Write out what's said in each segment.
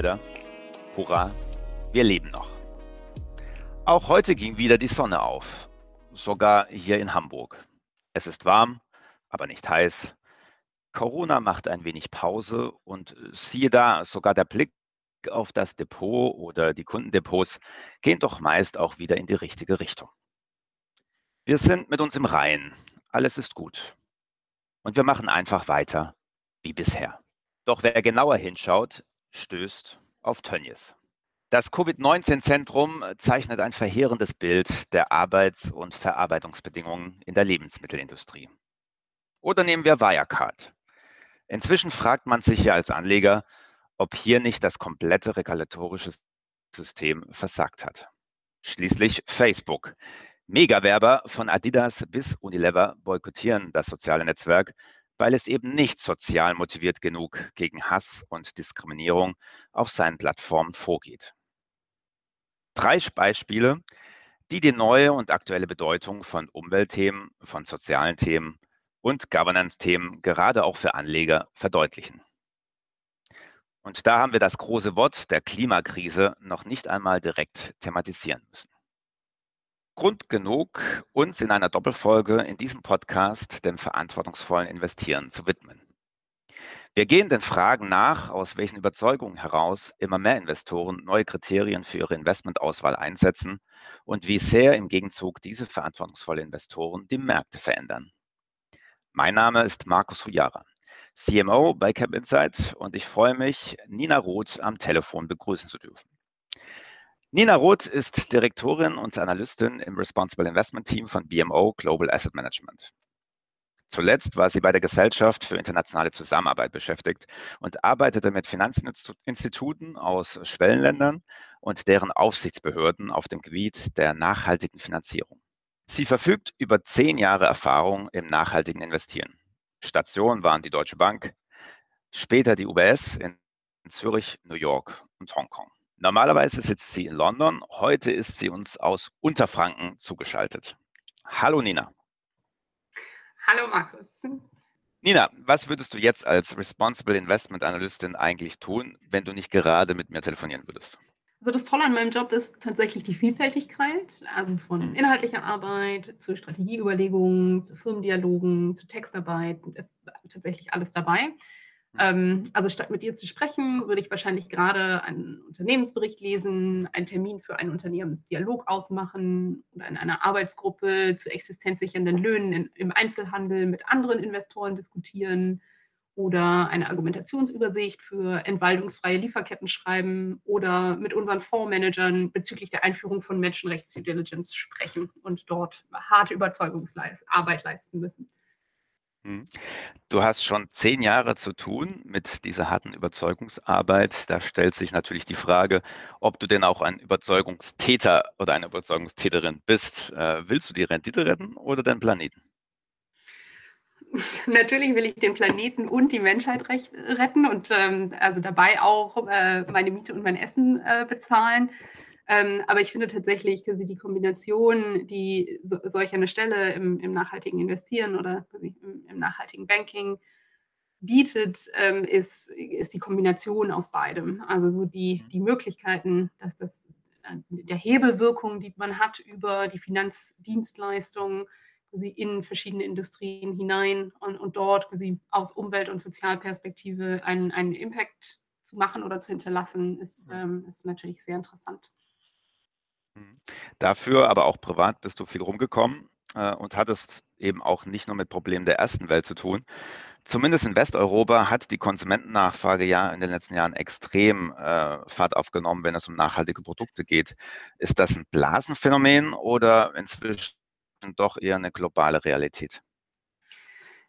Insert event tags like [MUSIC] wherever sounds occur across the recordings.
Insider, hurra, wir leben noch. Auch heute ging wieder die Sonne auf, sogar hier in Hamburg. Es ist warm, aber nicht heiß. Corona macht ein wenig Pause und siehe da, sogar der Blick auf das Depot oder die Kundendepots gehen doch meist auch wieder in die richtige Richtung. Wir sind mit uns im Reinen, alles ist gut. Und wir machen einfach weiter wie bisher. Doch wer genauer hinschaut, stößt auf Tönnies. Das Covid-19-Zentrum zeichnet ein verheerendes Bild der Arbeits- und Verarbeitungsbedingungen in der Lebensmittelindustrie. Oder nehmen wir Wirecard. Inzwischen fragt man sich ja als Anleger, ob hier nicht das komplette regulatorische System versagt hat. Schließlich Facebook. Megawerber von Adidas bis Unilever boykottieren das soziale Netzwerk, weil es eben nicht sozial motiviert genug gegen Hass und Diskriminierung auf seinen Plattformen vorgeht. Drei Beispiele, die die neue und aktuelle Bedeutung von Umweltthemen, von sozialen Themen und Governance-Themen gerade auch für Anleger verdeutlichen. Und da haben wir das große Wort der Klimakrise noch nicht einmal direkt thematisieren müssen. Grund genug, uns in einer Doppelfolge in diesem Podcast dem verantwortungsvollen Investieren zu widmen. Wir gehen den Fragen nach, aus welchen Überzeugungen heraus immer mehr Investoren neue Kriterien für ihre Investmentauswahl einsetzen und wie sehr im Gegenzug diese verantwortungsvollen Investoren die Märkte verändern. Mein Name ist Markus Hujara, CMO bei Cap Insight und ich freue mich, Nina Roth am Telefon begrüßen zu dürfen. Nina Roth ist Direktorin und Analystin im Responsible Investment Team von BMO Global Asset Management. Zuletzt war sie bei der Gesellschaft für internationale Zusammenarbeit beschäftigt und arbeitete mit Finanzinstituten aus Schwellenländern und deren Aufsichtsbehörden auf dem Gebiet der nachhaltigen Finanzierung. Sie verfügt über zehn Jahre Erfahrung im nachhaltigen Investieren. Stationen waren die Deutsche Bank, später die UBS in Zürich, New York und Hongkong. Normalerweise sitzt sie in London. Heute ist sie uns aus Unterfranken zugeschaltet. Hallo Nina. Hallo Markus. Nina, was würdest du jetzt als Responsible Investment Analystin eigentlich tun, wenn du nicht gerade mit mir telefonieren würdest? Also das Tolle an meinem Job ist tatsächlich die Vielfältigkeit, also von mhm. inhaltlicher Arbeit zu Strategieüberlegungen, zu Firmendialogen, zu Textarbeit, ist tatsächlich alles dabei. Ähm, also statt mit dir zu sprechen, würde ich wahrscheinlich gerade einen Unternehmensbericht lesen, einen Termin für einen Unternehmensdialog ausmachen oder in einer Arbeitsgruppe zu existenzsichernden Löhnen in, im Einzelhandel mit anderen Investoren diskutieren oder eine Argumentationsübersicht für entwaldungsfreie Lieferketten schreiben oder mit unseren Fondsmanagern bezüglich der Einführung von Menschenrechts-Due Diligence sprechen und dort harte Überzeugungsarbeit leisten müssen. Mhm. Du hast schon zehn Jahre zu tun mit dieser harten Überzeugungsarbeit. Da stellt sich natürlich die Frage, ob du denn auch ein Überzeugungstäter oder eine Überzeugungstäterin bist. Äh, willst du die Rendite retten oder den Planeten? [LAUGHS] Natürlich will ich den Planeten und die Menschheit retten und ähm, also dabei auch äh, meine Miete und mein Essen äh, bezahlen. Ähm, aber ich finde tatsächlich die Kombination, die so, solch eine Stelle im, im nachhaltigen Investieren oder im, im nachhaltigen Banking bietet, ähm, ist, ist die Kombination aus beidem. Also so die, mhm. die Möglichkeiten, dass das äh, der Hebelwirkung, die man hat über die Finanzdienstleistungen in verschiedene Industrien hinein und, und dort aus Umwelt- und Sozialperspektive einen, einen Impact zu machen oder zu hinterlassen, ist, ähm, ist natürlich sehr interessant. Mhm. Dafür, aber auch privat, bist du viel rumgekommen äh, und hattest eben auch nicht nur mit Problemen der ersten Welt zu tun. Zumindest in Westeuropa hat die Konsumentennachfrage ja in den letzten Jahren extrem äh, Fahrt aufgenommen, wenn es um nachhaltige Produkte geht. Ist das ein Blasenphänomen oder inzwischen doch eher eine globale Realität?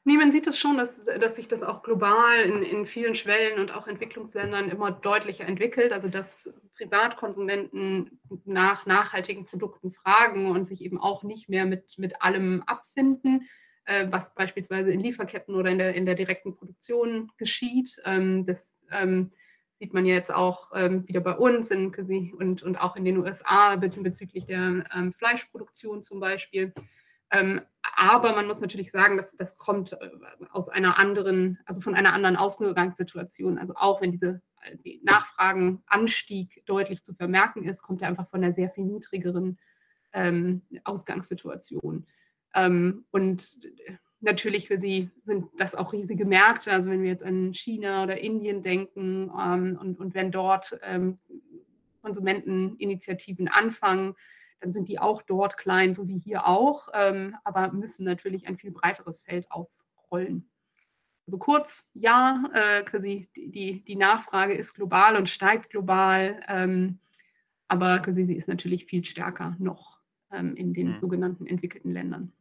Nee, man sieht es schon, dass, dass sich das auch global in, in vielen Schwellen- und auch Entwicklungsländern immer deutlicher entwickelt. Also dass Privatkonsumenten nach nachhaltigen Produkten fragen und sich eben auch nicht mehr mit, mit allem abfinden, äh, was beispielsweise in Lieferketten oder in der, in der direkten Produktion geschieht. Ähm, das ähm, sieht man jetzt auch ähm, wieder bei uns in, und, und auch in den USA bezüglich der ähm, Fleischproduktion zum Beispiel. Ähm, aber man muss natürlich sagen, dass das kommt äh, aus einer anderen, also von einer anderen Ausgangssituation. Also auch wenn diese äh, Nachfragenanstieg deutlich zu vermerken ist, kommt er einfach von einer sehr viel niedrigeren ähm, Ausgangssituation. Ähm, und natürlich für sie sind das auch riesige Märkte. Also wenn wir jetzt an China oder Indien denken ähm, und, und wenn dort ähm, Konsumenteninitiativen anfangen, dann sind die auch dort klein, so wie hier auch, ähm, aber müssen natürlich ein viel breiteres Feld aufrollen. Also kurz, ja, äh, quasi die, die Nachfrage ist global und steigt global, ähm, aber quasi sie ist natürlich viel stärker noch ähm, in den mhm. sogenannten entwickelten Ländern.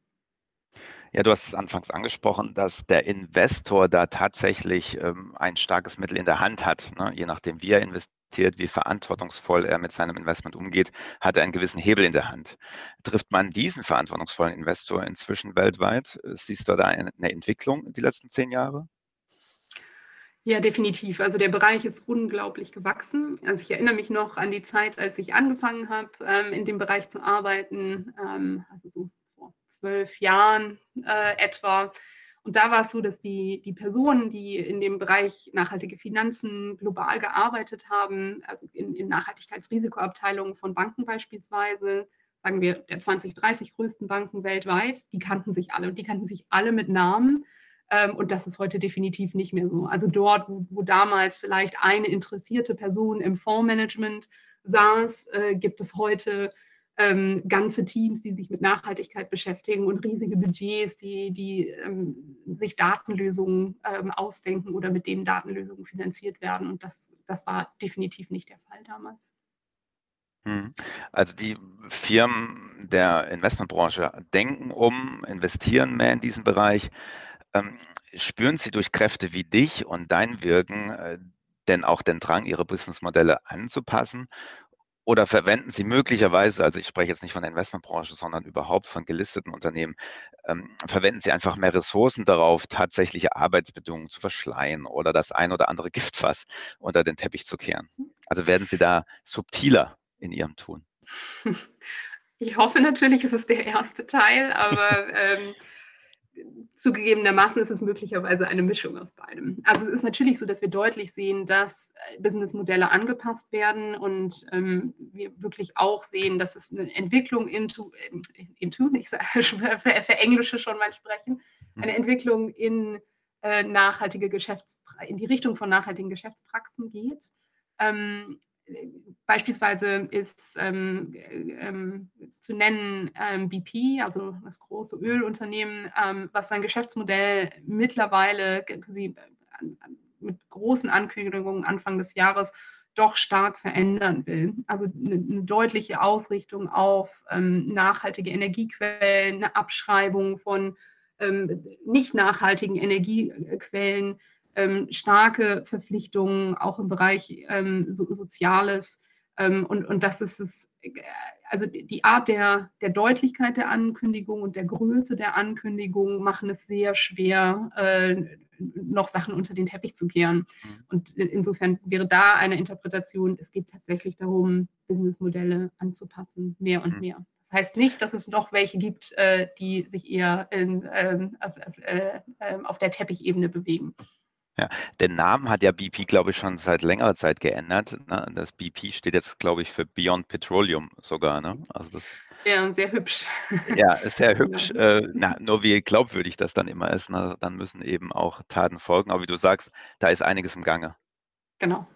Ja, du hast es anfangs angesprochen, dass der Investor da tatsächlich ähm, ein starkes Mittel in der Hand hat. Ne? Je nachdem, wie er investiert, wie verantwortungsvoll er mit seinem Investment umgeht, hat er einen gewissen Hebel in der Hand. Trifft man diesen verantwortungsvollen Investor inzwischen weltweit? Siehst du da eine Entwicklung die letzten zehn Jahre? Ja, definitiv. Also der Bereich ist unglaublich gewachsen. Also ich erinnere mich noch an die Zeit, als ich angefangen habe, ähm, in dem Bereich zu arbeiten, ähm, also so zwölf Jahren äh, etwa. Und da war es so, dass die, die Personen, die in dem Bereich nachhaltige Finanzen global gearbeitet haben, also in, in Nachhaltigkeitsrisikoabteilungen von Banken beispielsweise, sagen wir der 20, 30 größten Banken weltweit, die kannten sich alle und die kannten sich alle mit Namen. Ähm, und das ist heute definitiv nicht mehr so. Also dort, wo, wo damals vielleicht eine interessierte Person im Fondsmanagement saß, äh, gibt es heute ähm, ganze Teams, die sich mit Nachhaltigkeit beschäftigen und riesige Budgets, die, die ähm, sich Datenlösungen ähm, ausdenken oder mit denen Datenlösungen finanziert werden. Und das, das war definitiv nicht der Fall damals. Hm. Also die Firmen der Investmentbranche denken um, investieren mehr in diesen Bereich. Ähm, spüren sie durch Kräfte wie dich und dein Wirken äh, denn auch den Drang, ihre Businessmodelle anzupassen? Oder verwenden Sie möglicherweise, also ich spreche jetzt nicht von der Investmentbranche, sondern überhaupt von gelisteten Unternehmen, ähm, verwenden Sie einfach mehr Ressourcen darauf, tatsächliche Arbeitsbedingungen zu verschleiern oder das ein oder andere [LAUGHS] Giftfass unter den Teppich zu kehren? Also werden Sie da subtiler in Ihrem Tun? [LAUGHS] Ich hoffe natürlich, es ist der erste Teil, aber [LAUGHS] ähm, zugegebenermaßen ist es möglicherweise eine Mischung aus beidem. Also es ist natürlich so, dass wir deutlich sehen, dass äh, Businessmodelle angepasst werden und ähm, wir wirklich auch sehen, dass es eine Entwicklung into, into ich sage [LAUGHS] für, für Englische schon mal sprechen, eine mhm. Entwicklung in äh, nachhaltige Geschäfts in die Richtung von nachhaltigen Geschäftspraxen geht. Ähm, Beispielsweise ist ähm, ähm, zu nennen ähm, BP, also das große Ölunternehmen, ähm, was sein Geschäftsmodell mittlerweile quasi mit großen Ankündigungen Anfang des Jahres doch stark verändern will. Also eine, eine deutliche Ausrichtung auf ähm, nachhaltige Energiequellen, eine Abschreibung von ähm, nicht nachhaltigen Energiequellen, ähm, starke Verpflichtungen auch im Bereich ähm, so, Soziales. Ähm, und, und das ist es, also die Art der, der Deutlichkeit der Ankündigung und der Größe der Ankündigung machen es sehr schwer, äh, noch Sachen unter den Teppich zu kehren. Mhm. Und insofern wäre da eine Interpretation, es geht tatsächlich darum, Businessmodelle anzupassen, mehr und mhm. mehr. Das heißt nicht, dass es noch welche gibt, äh, die sich eher in, ähm, auf, äh, ähm, auf der Teppichebene bewegen. Ja, den Namen hat ja BP, glaube ich, schon seit längerer Zeit geändert. Ne? Das BP steht jetzt, glaube ich, für Beyond Petroleum sogar. Ne? Also das, ja, sehr hübsch. [LAUGHS] Ja, ist sehr hübsch. Ja. Äh, na, nur wie glaubwürdig das dann immer ist, ne? dann müssen eben auch Taten folgen. Aber wie du sagst, da ist einiges im Gange. Genau.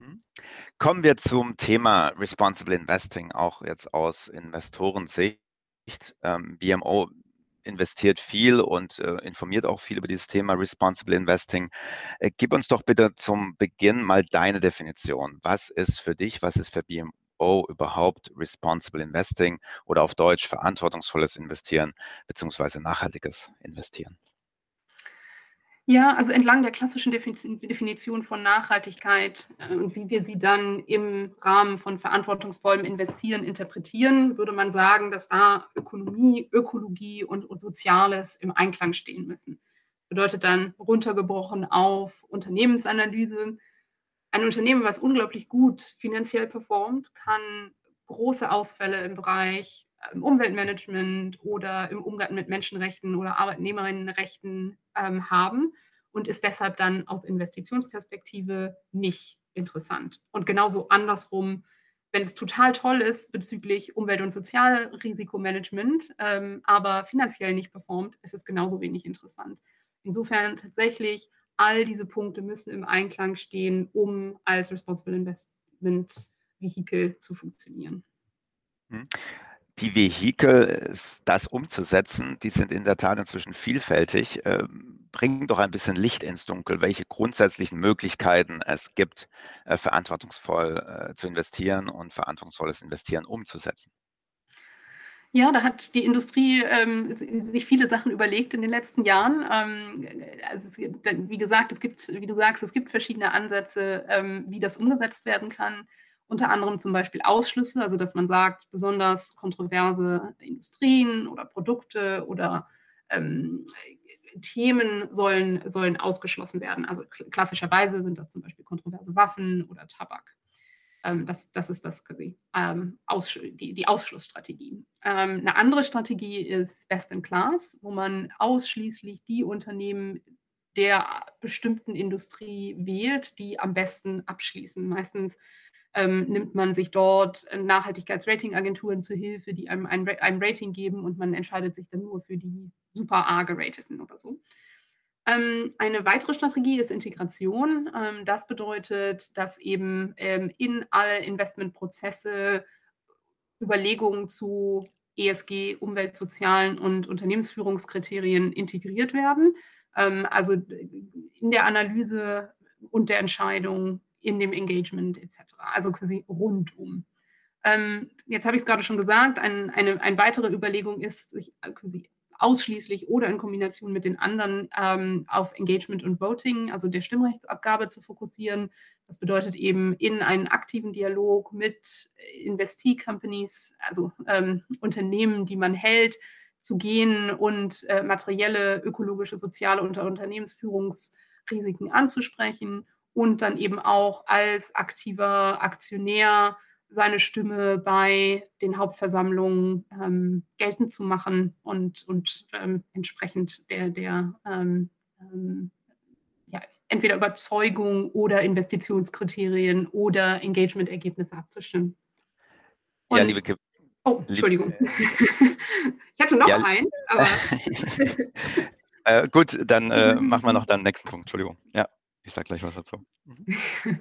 Hm? Kommen wir zum Thema Responsible Investing, auch jetzt aus Investorensicht. Ähm, BMO investiert viel und äh, informiert auch viel über dieses Thema Responsible Investing. Äh, gib uns doch bitte zum Beginn mal deine Definition. Was ist für dich, was ist für BMO überhaupt Responsible Investing oder auf Deutsch verantwortungsvolles Investieren beziehungsweise nachhaltiges Investieren? Ja, also entlang der klassischen Definition von Nachhaltigkeit äh, und wie wir sie dann im Rahmen von verantwortungsvollem Investieren interpretieren, würde man sagen, dass da Ökonomie, Ökologie und, und Soziales im Einklang stehen müssen. Bedeutet dann runtergebrochen auf Unternehmensanalyse. Ein Unternehmen, was unglaublich gut finanziell performt, kann große Ausfälle im Bereich im Umweltmanagement oder im Umgang mit Menschenrechten oder Arbeitnehmerinnenrechten ähm, haben und ist deshalb dann aus Investitionsperspektive nicht interessant. Und genauso andersrum, wenn es total toll ist bezüglich Umwelt- und Sozialrisikomanagement, ähm, aber finanziell nicht performt, ist es genauso wenig interessant. Insofern tatsächlich, all diese Punkte müssen im Einklang stehen, um als Responsible Investment Vehikel zu funktionieren. Hm die Vehikel, das umzusetzen, die sind in der Tat inzwischen vielfältig. Ähm, bringen doch ein bisschen Licht ins Dunkel, welche grundsätzlichen Möglichkeiten es gibt, äh, verantwortungsvoll äh, zu investieren und verantwortungsvolles Investieren umzusetzen. Ja, da hat die Industrie ähm, sich viele Sachen überlegt in den letzten Jahren. Ähm, also es, wie gesagt, es gibt, wie du sagst, es gibt verschiedene Ansätze, ähm, wie das umgesetzt werden kann unter anderem zum Beispiel Ausschlüsse, also dass man sagt, besonders kontroverse Industrien oder Produkte oder ähm, Themen sollen, sollen ausgeschlossen werden. Also klassischerweise sind das zum Beispiel kontroverse Waffen oder Tabak. Ähm, das, das ist das quasi ähm, die, die Ausschlussstrategie. Ähm, eine andere Strategie ist Best in Class, wo man ausschließlich die Unternehmen der bestimmten Industrie wählt, die am besten abschließen. Meistens ähm, nimmt man sich dort Nachhaltigkeitsratingagenturen zu Hilfe, die einem ein, ein, Rating geben und man entscheidet sich dann nur für die super A gerateten oder so. Ähm, eine weitere Strategie ist Integration. Ähm, das bedeutet, dass eben ähm, in alle Investmentprozesse Überlegungen zu ESG, Umwelt-, Sozialen und Unternehmensführungskriterien integriert werden. Ähm, also in der Analyse und der Entscheidung in dem Engagement etc. Also quasi rundum. Ähm, jetzt habe ich es gerade schon gesagt, ein, eine, eine weitere Überlegung ist, sich quasi ausschließlich oder in Kombination mit den anderen ähm, auf Engagement und Voting, also der Stimmrechtsabgabe zu fokussieren. Das bedeutet eben in einen aktiven Dialog mit Investee-Companies, also ähm, Unternehmen, die man hält, zu gehen und äh, materielle, ökologische, soziale und Unternehmensführungsrisiken anzusprechen und dann eben auch als aktiver Aktionär seine Stimme bei den Hauptversammlungen ähm, geltend zu machen und, und ähm, entsprechend der, der ähm, ähm ja, entweder Überzeugung oder Investitionskriterien oder Engagement-Ergebnisse abzustimmen. Und, ja, liebe Kip. Oh, Entschuldigung. [LAUGHS] ich hatte noch ja, einen, aber. [LAUGHS] äh, gut, dann äh, [LAUGHS] machen wir noch den nächsten Punkt. Entschuldigung. Ja. Ich sage gleich was dazu. Mhm. [LAUGHS]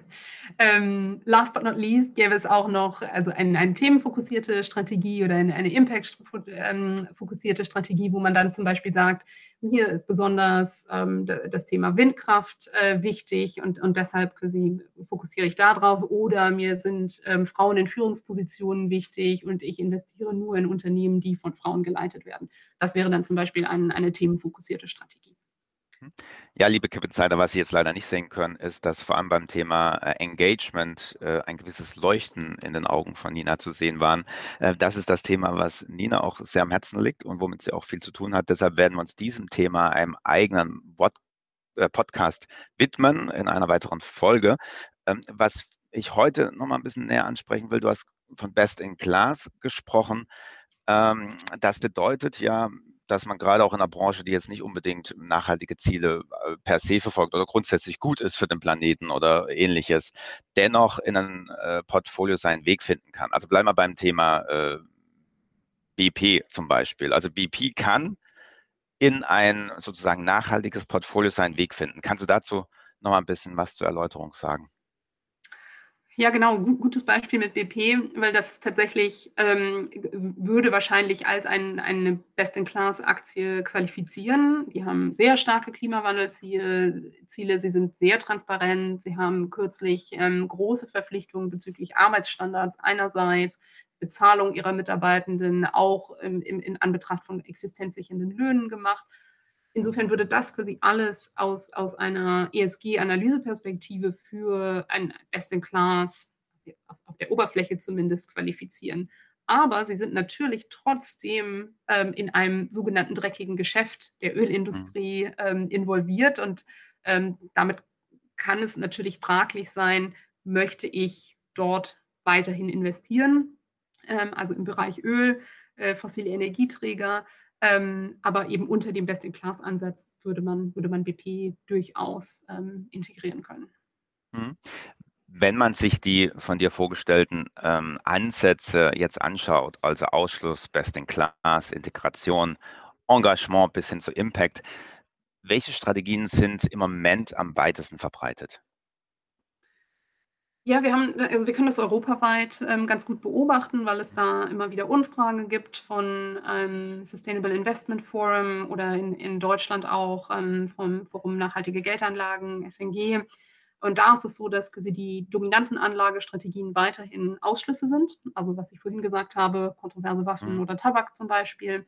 ähm, last but not least gäbe es auch noch also eine, eine themenfokussierte Strategie oder eine, eine Impact-fokussierte Strategie, wo man dann zum Beispiel sagt, hier ist besonders ähm, das Thema Windkraft äh, wichtig und, und deshalb fokussiere ich darauf. Oder mir sind ähm, Frauen in Führungspositionen wichtig und ich investiere nur in Unternehmen, die von Frauen geleitet werden. Das wäre dann zum Beispiel ein, eine themenfokussierte Strategie. Mhm. Ja, liebe Kip-Insider, was Sie jetzt leider nicht sehen können, ist, dass vor allem beim Thema äh, Engagement äh, ein gewisses Leuchten in den Augen von Nina zu sehen waren. Äh, das ist das Thema, was Nina auch sehr am Herzen liegt und womit sie auch viel zu tun hat. Deshalb werden wir uns diesem Thema einem eigenen Podcast widmen in einer weiteren Folge. Ähm, was ich heute noch mal ein bisschen näher ansprechen will, du hast von Best in Class gesprochen. Ähm, das bedeutet ja, dass man gerade auch in einer Branche, die jetzt nicht unbedingt nachhaltige Ziele äh, per se verfolgt oder grundsätzlich gut ist für den Planeten oder ähnliches, dennoch in ein äh, Portfolio seinen Weg finden kann. Also bleiben wir beim Thema äh, BP zum Beispiel. Also BP kann in ein sozusagen nachhaltiges Portfolio seinen Weg finden. Kannst du dazu noch mal ein bisschen was zur Erläuterung sagen? Ja, genau, gutes Beispiel mit BP, weil das tatsächlich ähm, würde wahrscheinlich als ein, eine Best-in-Class-Aktie qualifizieren. Die haben sehr starke Klimawandelziele, Ziele, sie sind sehr transparent, sie haben kürzlich ähm, große Verpflichtungen bezüglich Arbeitsstandards einerseits, Bezahlung ihrer Mitarbeitenden auch im, im, in Anbetracht von existenzsichernden Löhnen gemacht. Insofern würde das quasi alles aus, aus einer ESG-Analyseperspektive für ein Best-in-Class, auf, auf der Oberfläche zumindest, qualifizieren. Aber sie sind natürlich trotzdem ähm, in einem sogenannten dreckigen Geschäft der Ölindustrie mhm. ähm, involviert. Und ähm, damit kann es natürlich fraglich sein, möchte ich dort weiterhin investieren? Ähm, also im Bereich Öl äh, fossile Energieträger. Ähm, aber eben unter dem Best-in-Class-Ansatz würde man, würde man BP durchaus ähm, integrieren können. Mhm. Wenn man sich die von dir vorgestellten ähm, Ansätze jetzt anschaut, also Ausschluss, Best-in-Class, Integration, Engagement bis hin zu Impact, welche Strategien sind im Moment am weitesten verbreitet? Ja, wir haben, also wir können das europaweit ähm, ganz gut beobachten, weil es da immer wieder Umfragen gibt von ähm, Sustainable Investment Forum oder in, in Deutschland auch ähm, vom Forum Nachhaltige Geldanlagen, FNG. Und da ist es so, dass quasi die dominanten Anlagestrategien weiterhin Ausschlüsse sind. Also was ich vorhin gesagt habe, kontroverse Waffen mhm. oder Tabak zum Beispiel.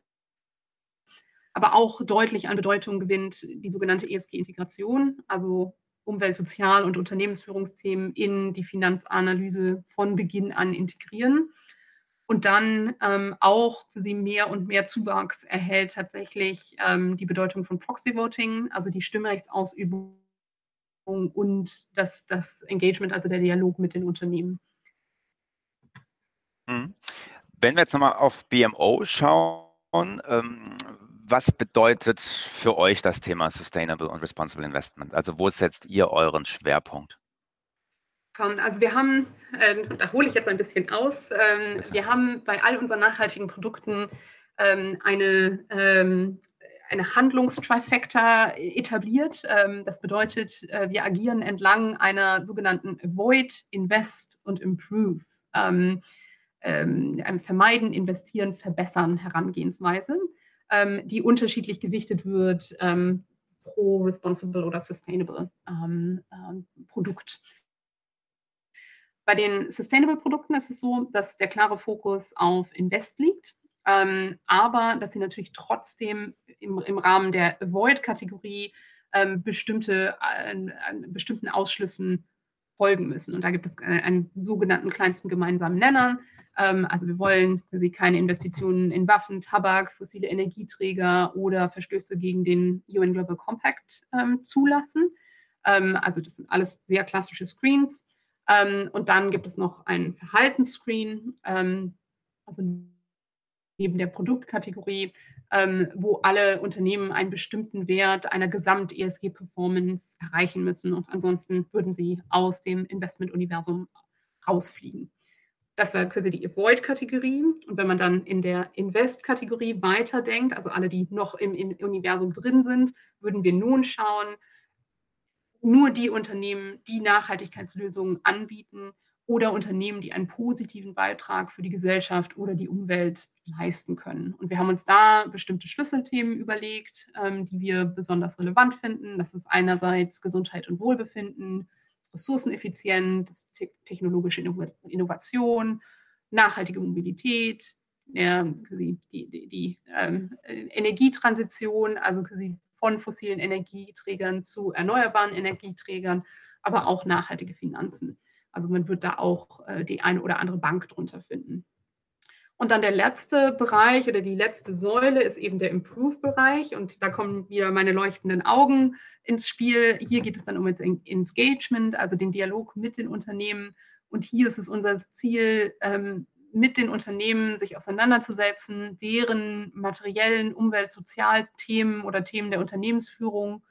Aber auch deutlich an Bedeutung gewinnt die sogenannte ESG-Integration, also Umwelt-, Sozial- und Unternehmensführungsthemen in die Finanzanalyse von Beginn an integrieren. Und dann ähm, auch sie mehr und mehr Zuwachs erhält tatsächlich ähm, die Bedeutung von Proxy Voting, also die Stimmrechtsausübung und das, das Engagement, also der Dialog mit den Unternehmen. Mhm. Wenn wir jetzt nochmal auf BMO schauen, ähm, was bedeutet für euch das Thema Sustainable und Responsible Investment? Also wo setzt ihr euren Schwerpunkt? Also wir haben, äh, da hole ich jetzt ein bisschen aus, ähm, wir haben bei all unseren nachhaltigen Produkten ähm, eine, ähm, eine Handlungstrifecta etabliert. Ähm, das bedeutet, äh, wir agieren entlang einer sogenannten Avoid, Invest und Improve. Ähm, ähm, Vermeiden, investieren, verbessern Herangehensweise ähm, die unterschiedlich gewichtet wird ähm, pro responsible oder sustainable ähm, ähm, Produkt. Bei den Sustainable Produkten ist es so, dass der klare Fokus auf Invest liegt, ähm, aber dass sie natürlich trotzdem im, im Rahmen der Avoid-Kategorie bestimmte, äh, bestimmten Ausschlüssen folgen müssen. Und da gibt es einen, einen sogenannten kleinsten gemeinsamen Nenner, also wir wollen quasi keine Investitionen in Waffen, Tabak, fossile Energieträger oder Verstöße gegen den UN Global Compact ähm, zulassen. Ähm, also das sind alles sehr klassische Screens. und dann gibt es noch einen Verhaltensscreen, also neben der Produktkategorie, wo alle Unternehmen einen bestimmten Wert einer Gesamt-ESG-Performance erreichen müssen. Und ansonsten würden sie aus dem Investment-Universum rausfliegen. Das wäre quasi die Avoid-Kategorie. Und wenn man dann in der Invest-Kategorie weiterdenkt, also alle, die noch im, im Universum drin sind, würden wir nun schauen, nur die Unternehmen, die Nachhaltigkeitslösungen anbieten oder Unternehmen, die einen positiven Beitrag für die Gesellschaft oder die Umwelt leisten können. Und wir haben uns da bestimmte Schlüsselthemen überlegt, ähm, die wir besonders relevant finden. Das ist einerseits Gesundheit und Wohlbefinden, ressourceneffizient, technologische Innovation, nachhaltige Mobilität, ja, die, die, die ähm, Energietransition, also von fossilen Energieträgern zu erneuerbaren Energieträgern, aber auch nachhaltige Finanzen. Also man wird da auch äh, die eine oder andere Bank drunter finden. Und dann der letzte Bereich oder die letzte Säule ist eben der Improve-Bereich. Und da kommen wieder meine leuchtenden Augen ins Spiel. Hier geht es dann um das Engagement, also den Dialog mit den Unternehmen. Und hier ist es unser Ziel, ähm, mit den Unternehmen sich auseinanderzusetzen, deren materiellen Umwelt-, Sozialthemen oder Themen der Unternehmensführung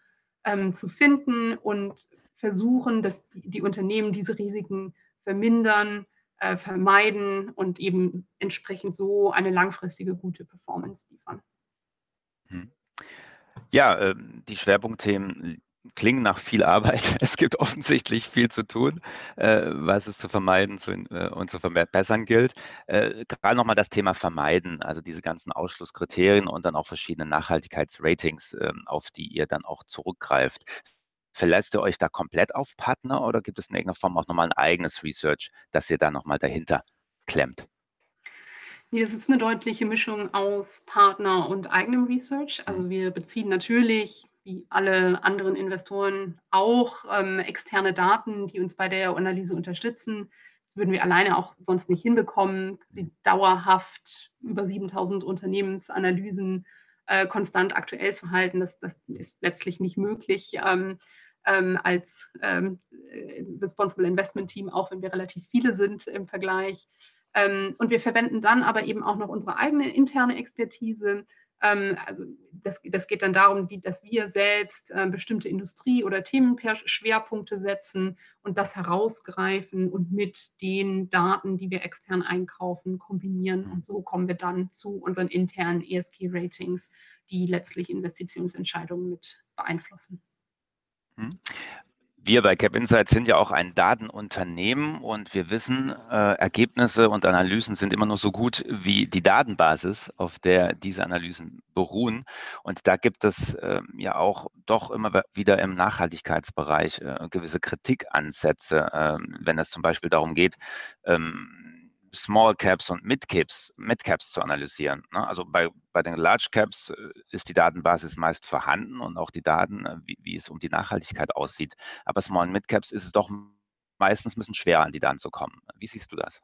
ähm, zu finden und versuchen, dass die, die Unternehmen diese Risiken vermindern äh, vermeiden und eben entsprechend so eine langfristige gute Performance liefern. Hm. Ja, äh, die Schwerpunktthemen klingen nach viel Arbeit. [LAUGHS] Es gibt offensichtlich viel zu tun, äh, was es zu vermeiden zu, äh, und zu verbessern gilt. Äh, gerade nochmal das Thema Vermeiden, also diese ganzen Ausschlusskriterien und dann auch verschiedene Nachhaltigkeitsratings, ähm, auf die ihr dann auch zurückgreift. Verlässt ihr euch da komplett auf Partner oder gibt es in irgendeiner Form auch nochmal ein eigenes Research, das ihr da nochmal dahinter klemmt? Nee, es ist eine deutliche Mischung aus Partner und eigenem Research. Also mhm. wir beziehen natürlich, wie alle anderen Investoren, auch ähm, externe Daten, die uns bei der Analyse unterstützen. Das würden wir alleine auch sonst nicht hinbekommen, sie dauerhaft über 7000 Unternehmensanalysen äh, konstant aktuell zu halten. Das, das ist letztlich nicht möglich. Ähm, ähm, als ähm, Responsible Investment Team, auch wenn wir relativ viele sind im Vergleich. Ähm, und wir verwenden dann aber eben auch noch unsere eigene interne Expertise. Ähm, also das, das, geht dann darum, wie, dass wir selbst äh, bestimmte Industrie- oder Themenschwerpunkte setzen und das herausgreifen und mit den Daten, die wir extern einkaufen, kombinieren. Und so kommen wir dann zu unseren internen ESG-Ratings, die letztlich Investitionsentscheidungen mit beeinflussen. Wir bei Cap Insights sind ja auch ein Datenunternehmen und wir wissen, äh, Ergebnisse und Analysen sind immer nur so gut wie die Datenbasis, auf der diese Analysen beruhen. Und da gibt es äh, ja auch doch immer wieder im Nachhaltigkeitsbereich äh, gewisse Kritikansätze, ähm, wenn es zum Beispiel darum geht, ähm, Small Caps und Mid Caps, Mid Caps zu analysieren. Ne? Also bei, bei den Large Caps äh, ist die Datenbasis meist vorhanden und auch die Daten, äh, wie, wie es um die Nachhaltigkeit aussieht. Aber Small und Mid Caps ist es doch meistens ein bisschen schwer, an die Daten zu kommen. Wie siehst du das?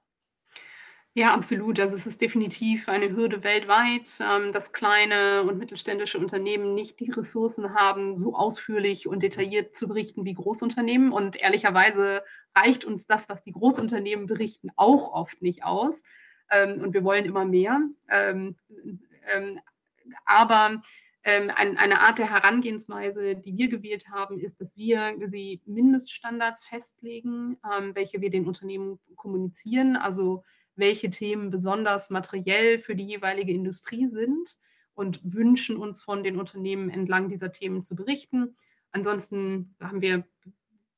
Ja, absolut. Also es ist definitiv eine Hürde weltweit, ähm, dass kleine und mittelständische Unternehmen nicht die Ressourcen haben, so ausführlich und detailliert zu berichten wie Großunternehmen. Und ehrlicherweise reicht uns das, was die Großunternehmen berichten, auch oft nicht aus. Ähm, und wir wollen immer mehr. Ähm, aber eine Art der Herangehensweise, die wir gewählt haben, ist, dass wir sie Mindeststandards festlegen, welche wir den Unternehmen kommunizieren. Also welche Themen besonders materiell für die jeweilige Industrie sind und wünschen uns von den Unternehmen entlang dieser Themen zu berichten. Ansonsten haben wir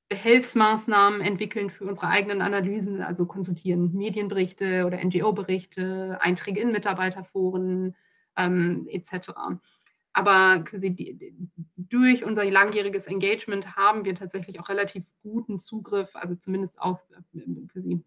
Behelfsmaßnahmen entwickeln für unsere eigenen Analysen, also konsultieren Medienberichte oder NGO-Berichte, Einträge in Mitarbeiterforen ähm, etc. Aber durch unser langjähriges Engagement haben wir tatsächlich auch relativ guten Zugriff, also zumindest auf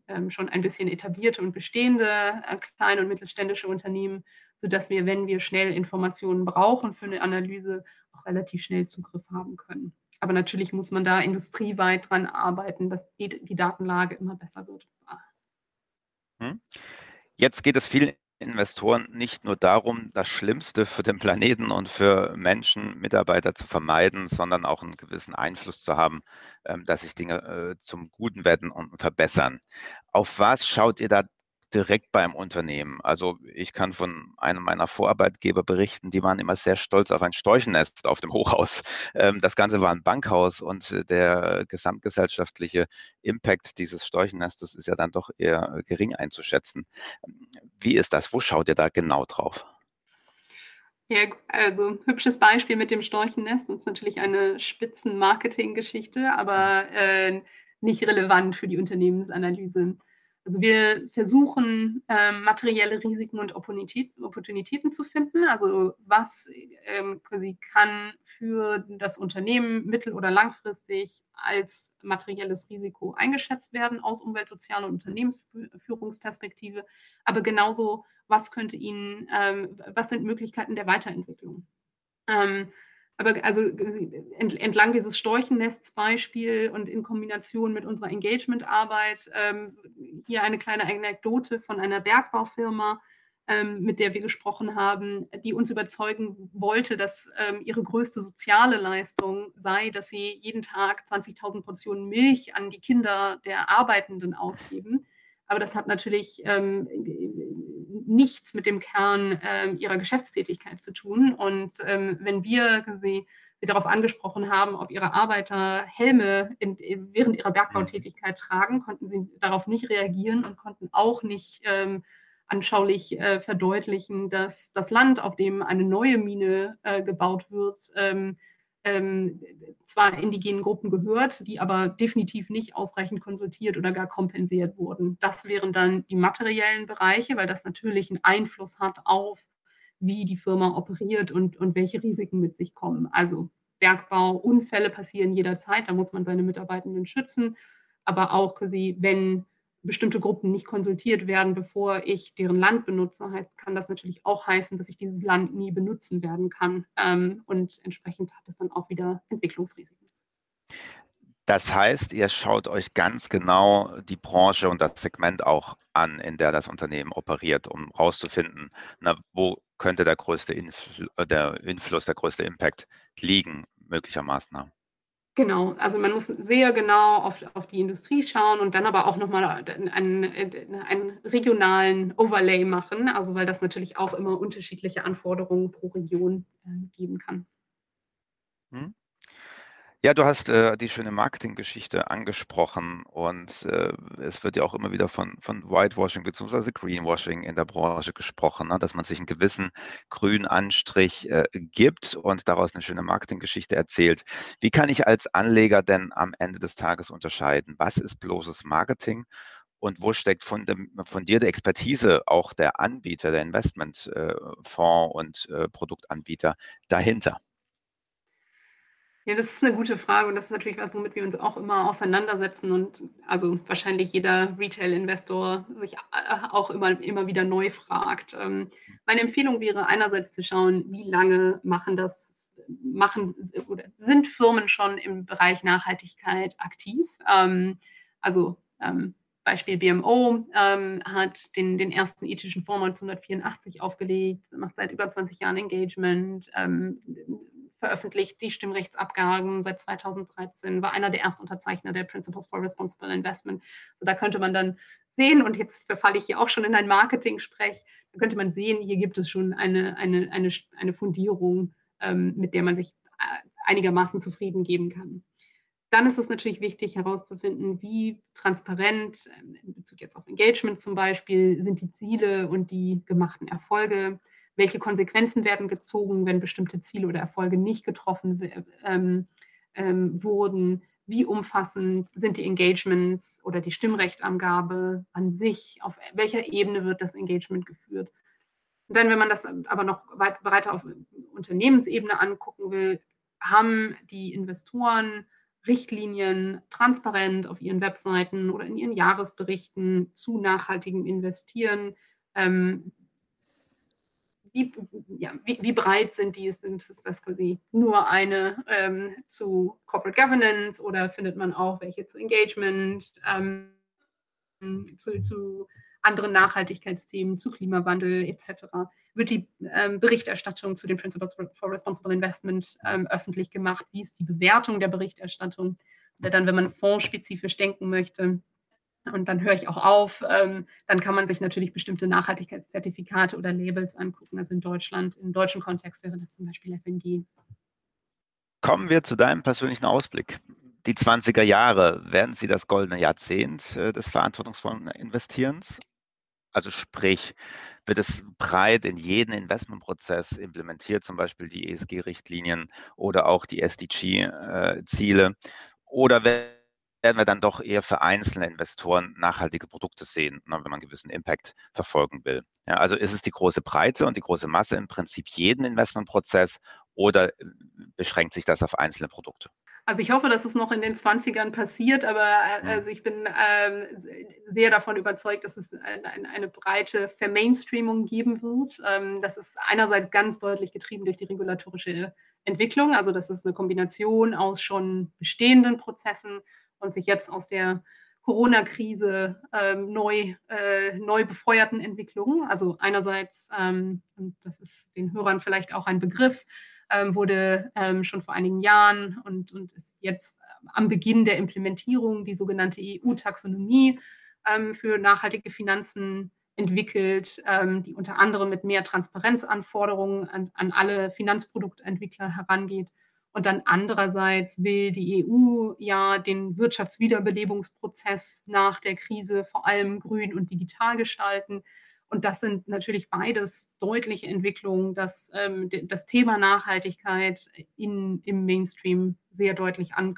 ähm, schon ein bisschen etablierte und bestehende äh, kleine und mittelständische Unternehmen, sodass wir, wenn wir schnell Informationen brauchen für eine Analyse, auch relativ schnell Zugriff haben können. Aber natürlich muss man da industrieweit dran arbeiten, dass die, Datenlage immer besser wird. Hm. Jetzt geht es viel Investoren nicht nur darum, das Schlimmste für den Planeten und für Menschen, Mitarbeiter zu vermeiden, sondern auch einen gewissen Einfluss zu haben, ähm, dass sich Dinge äh, zum Guten werden und verbessern. Auf was schaut ihr da direkt beim Unternehmen. Also ich kann von einem meiner Vorarbeitgeber berichten, die waren immer sehr stolz auf ein Storchennest auf dem Hochhaus. Ähm, das Ganze war ein Bankhaus und äh, der gesamtgesellschaftliche Impact dieses Storchennestes ist ja dann doch eher gering einzuschätzen. Wie ist das? Wo schaut ihr da genau drauf? Ja, also hübsches Beispiel mit dem Storchennest. Das ist natürlich eine Spitzenmarketing-Geschichte, aber äh, nicht relevant für die Unternehmensanalyse. Also wir versuchen, ähm, materielle Risiken und Opportunitäten zu finden. Also was ähm, quasi kann für das Unternehmen mittel- oder langfristig als materielles Risiko eingeschätzt werden aus Umwelt-, Sozial- und Unternehmensführungsperspektive. Aber genauso, was könnte Ihnen, ähm, was sind Möglichkeiten der Weiterentwicklung? Aber also entlang dieses Storchennests-Beispiel und in Kombination mit unserer Engagement-Arbeit, ähm, hier eine kleine Anekdote von einer Bergbaufirma, ähm, mit der wir gesprochen haben, die uns überzeugen wollte, dass ähm, ihre größte soziale Leistung sei, dass sie jeden Tag 20.000 Portionen Milch an die Kinder der Arbeitenden ausgeben. Aber das hat natürlich ähm, nichts mit dem Kern ähm, ihrer Geschäftstätigkeit zu tun. Und ähm, wenn wir sie, sie darauf angesprochen haben, ob ihre Arbeiter Helme in, in, während ihrer Bergbautätigkeit tragen, konnten sie darauf nicht reagieren und konnten auch nicht ähm, anschaulich äh, verdeutlichen, dass das Land, auf dem eine neue Mine äh, gebaut wird, ähm, ähm, zwar indigenen Gruppen gehört, die aber definitiv nicht ausreichend konsultiert oder gar kompensiert wurden. Das wären dann die materiellen Bereiche, weil das natürlich einen Einfluss hat auf, wie die Firma operiert und, und welche Risiken mit sich kommen. Also Bergbau, Unfälle passieren jederzeit, da muss man seine Mitarbeitenden schützen, aber auch quasi, wenn bestimmte Gruppen nicht konsultiert werden, bevor ich deren Land benutze, heißt, kann das natürlich auch heißen, dass ich dieses Land nie benutzen werden kann. Ähm, und entsprechend hat es dann auch wieder Entwicklungsrisiken. Das heißt, ihr schaut euch ganz genau die Branche und das Segment auch an, in der das Unternehmen operiert, um herauszufinden, wo könnte der größte Infl der Influss, der größte Impact liegen, möglicher Maßnahmen. Genau, also man muss sehr genau auf, auf die Industrie schauen und dann aber auch nochmal einen, einen regionalen Overlay machen, also weil das natürlich auch immer unterschiedliche Anforderungen pro Region äh, geben kann. Hm. Ja, du hast äh, die schöne Marketinggeschichte angesprochen und äh, es wird ja auch immer wieder von, von Whitewashing bzw. Greenwashing in der Branche gesprochen, ne? dass man sich einen gewissen grünen Anstrich äh, gibt und daraus eine schöne Marketinggeschichte erzählt. Wie kann ich als Anleger denn am Ende des Tages unterscheiden? Was ist bloßes Marketing und wo steckt von, dem, von dir die Expertise auch der Anbieter, der Investmentfonds und äh, Produktanbieter dahinter? Ja, das ist eine gute Frage und das ist natürlich was, womit wir uns auch immer auseinandersetzen und also wahrscheinlich jeder Retail-Investor sich äh, auch immer, immer wieder neu fragt. Ähm, meine Empfehlung wäre einerseits zu schauen, wie lange machen das, machen oder sind Firmen schon im Bereich Nachhaltigkeit aktiv. Ähm, also ähm, Beispiel BMO hat den, den ersten ethischen Fonds 1984 aufgelegt, macht seit über 20 Jahren Engagement, veröffentlicht, die Stimmrechtsabgaben seit 2013, war einer der Erstunterzeichner der Principles for Responsible Investment. So, da könnte man dann sehen, und jetzt verfalle ich hier auch schon in ein Marketing-Sprech, da könnte man sehen, hier gibt es schon eine, eine, eine, eine Fundierung, ähm, mit der man sich äh, einigermaßen zufrieden geben kann. Dann ist es natürlich wichtig herauszufinden, wie transparent, ähm, in Bezug jetzt auf Engagement zum Beispiel, sind die Ziele und die gemachten Erfolge welche Konsequenzen werden gezogen, wenn bestimmte Ziele oder Erfolge nicht getroffen ähm, ähm, wurden, wie umfassend sind die Engagements oder die Stimmrechtangabe an sich, auf welcher Ebene wird das Engagement geführt. Und dann, wenn man das aber noch weit, weiter auf Unternehmensebene angucken will, haben die Investoren Richtlinien transparent auf ihren Webseiten oder in ihren Jahresberichten zu nachhaltigem Investieren. Ähm, wie, ja, wie, wie, breit sind die? Sind, ist das quasi nur eine ähm, zu Corporate Governance oder findet man auch welche zu Engagement, ähm, zu, zu, anderen Nachhaltigkeitsthemen, zu Klimawandel etc.? Wird die ähm, Berichterstattung zu den Principles for Responsible Investment ähm, öffentlich gemacht? Wie ist die Bewertung der Berichterstattung? Oder dann, wenn man fondsspezifisch denken möchte, und dann höre ich auch auf. Ähm, dann kann man sich natürlich bestimmte Nachhaltigkeitszertifikate oder Labels angucken. Also in Deutschland, im deutschen Kontext wäre das zum Beispiel FNG. Kommen wir zu deinem persönlichen Ausblick. Die 20er Jahre, werden sie das goldene Jahrzehnt äh, des verantwortungsvollen Investierens? Also sprich, wird es breit in jeden Investmentprozess implementiert, zum Beispiel die ESG-Richtlinien oder auch die SDG-Ziele? Äh, oder werden wir dann doch eher für einzelne Investoren nachhaltige Produkte sehen, ne, wenn man einen gewissen Impact verfolgen will. Ja, also ist es die große Breite und die große Masse im Prinzip jeden Investmentprozess oder äh, beschränkt sich das auf einzelne Produkte? Also ich hoffe, dass es noch in den 20ern passiert, aber äh, mhm. also ich bin ähm, sehr davon überzeugt, dass es ein, ein, eine breite Vermainstreamung geben wird. Ähm, das ist einerseits ganz deutlich getrieben durch die regulatorische Entwicklung, also das ist eine Kombination aus schon bestehenden Prozessen und sich jetzt aus der Corona-Krise ähm, neu, äh, neu befeuerten Entwicklungen. Also einerseits, ähm, und das ist den Hörern vielleicht auch ein Begriff, ähm, wurde ähm, schon vor einigen Jahren und, und ist jetzt am Beginn der Implementierung die sogenannte EU-Taxonomie ähm, für nachhaltige Finanzen entwickelt, ähm, die unter anderem mit mehr Transparenzanforderungen an, an alle Finanzproduktentwickler herangeht und dann andererseits will die EU ja den Wirtschaftswiederbelebungsprozess nach der Krise vor allem grün und digital gestalten. Und das sind natürlich beides deutliche Entwicklungen, dass ähm, das Thema Nachhaltigkeit in, im Mainstream sehr deutlich an,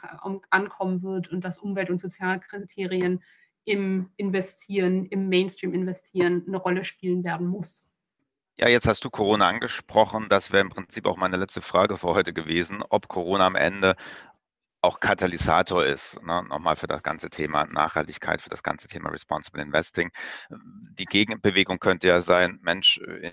ankommen wird und dass Umwelt- und Sozialkriterien im Investieren, im Mainstream-Investieren eine Rolle spielen werden muss. Ja, jetzt hast du Corona angesprochen. Das wäre im Prinzip auch meine letzte Frage für heute gewesen, ob Corona am Ende auch Katalysator ist, ne, nochmal für das ganze Thema Nachhaltigkeit, für das ganze Thema Responsible Investing. Die Gegenbewegung könnte ja sein, Mensch, in,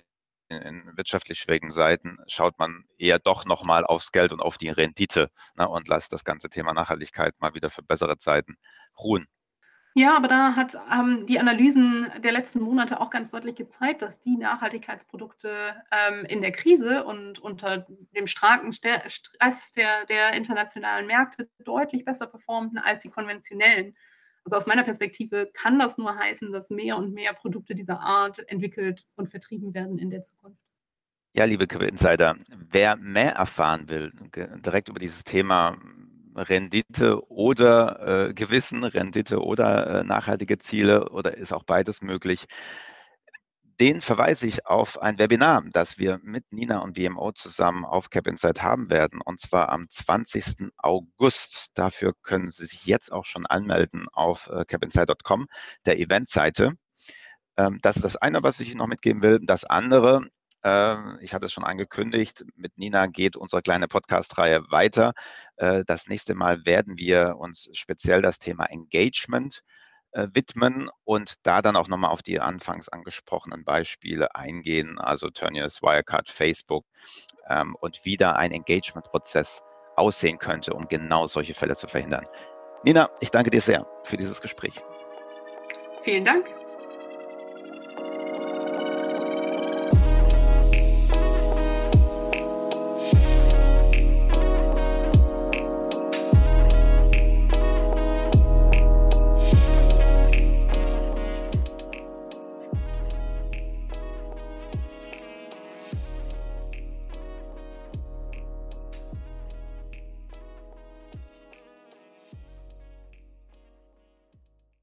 in wirtschaftlich schwierigen Seiten schaut man eher doch nochmal aufs Geld und auf die Rendite ne, und lässt das ganze Thema Nachhaltigkeit mal wieder für bessere Zeiten ruhen. Ja, aber da hat ähm, die Analysen der letzten Monate auch ganz deutlich gezeigt, dass die Nachhaltigkeitsprodukte ähm, in der Krise und unter dem starken Stress der, der internationalen Märkte deutlich besser performten als die konventionellen. Also aus meiner Perspektive kann das nur heißen, dass mehr und mehr Produkte dieser Art entwickelt und vertrieben werden in der Zukunft. Ja, liebe Insider, wer mehr erfahren will, direkt über dieses Thema Rendite oder äh, Gewissen, Rendite oder äh, nachhaltige Ziele oder ist auch beides möglich. Den verweise ich auf ein Webinar, das wir mit Nina und WMO zusammen auf Cap Insight haben werden, und zwar am 20. August. Dafür können Sie sich jetzt auch schon anmelden auf äh, capinsight.com, der Eventseite. Ähm, das ist das eine, was ich Ihnen noch mitgeben will. Das andere ich hatte es schon angekündigt, mit Nina geht unsere kleine Podcast-Reihe weiter. Äh, das nächste Mal werden wir uns speziell das Thema Engagement äh, widmen und da dann auch nochmal auf die anfangs angesprochenen Beispiele eingehen, also Turniers, Wirecard, Facebook ähm, und wie da ein Engagement-Prozess aussehen könnte, um genau solche Fälle zu verhindern. Nina, ich danke dir sehr für dieses Gespräch. Vielen Dank.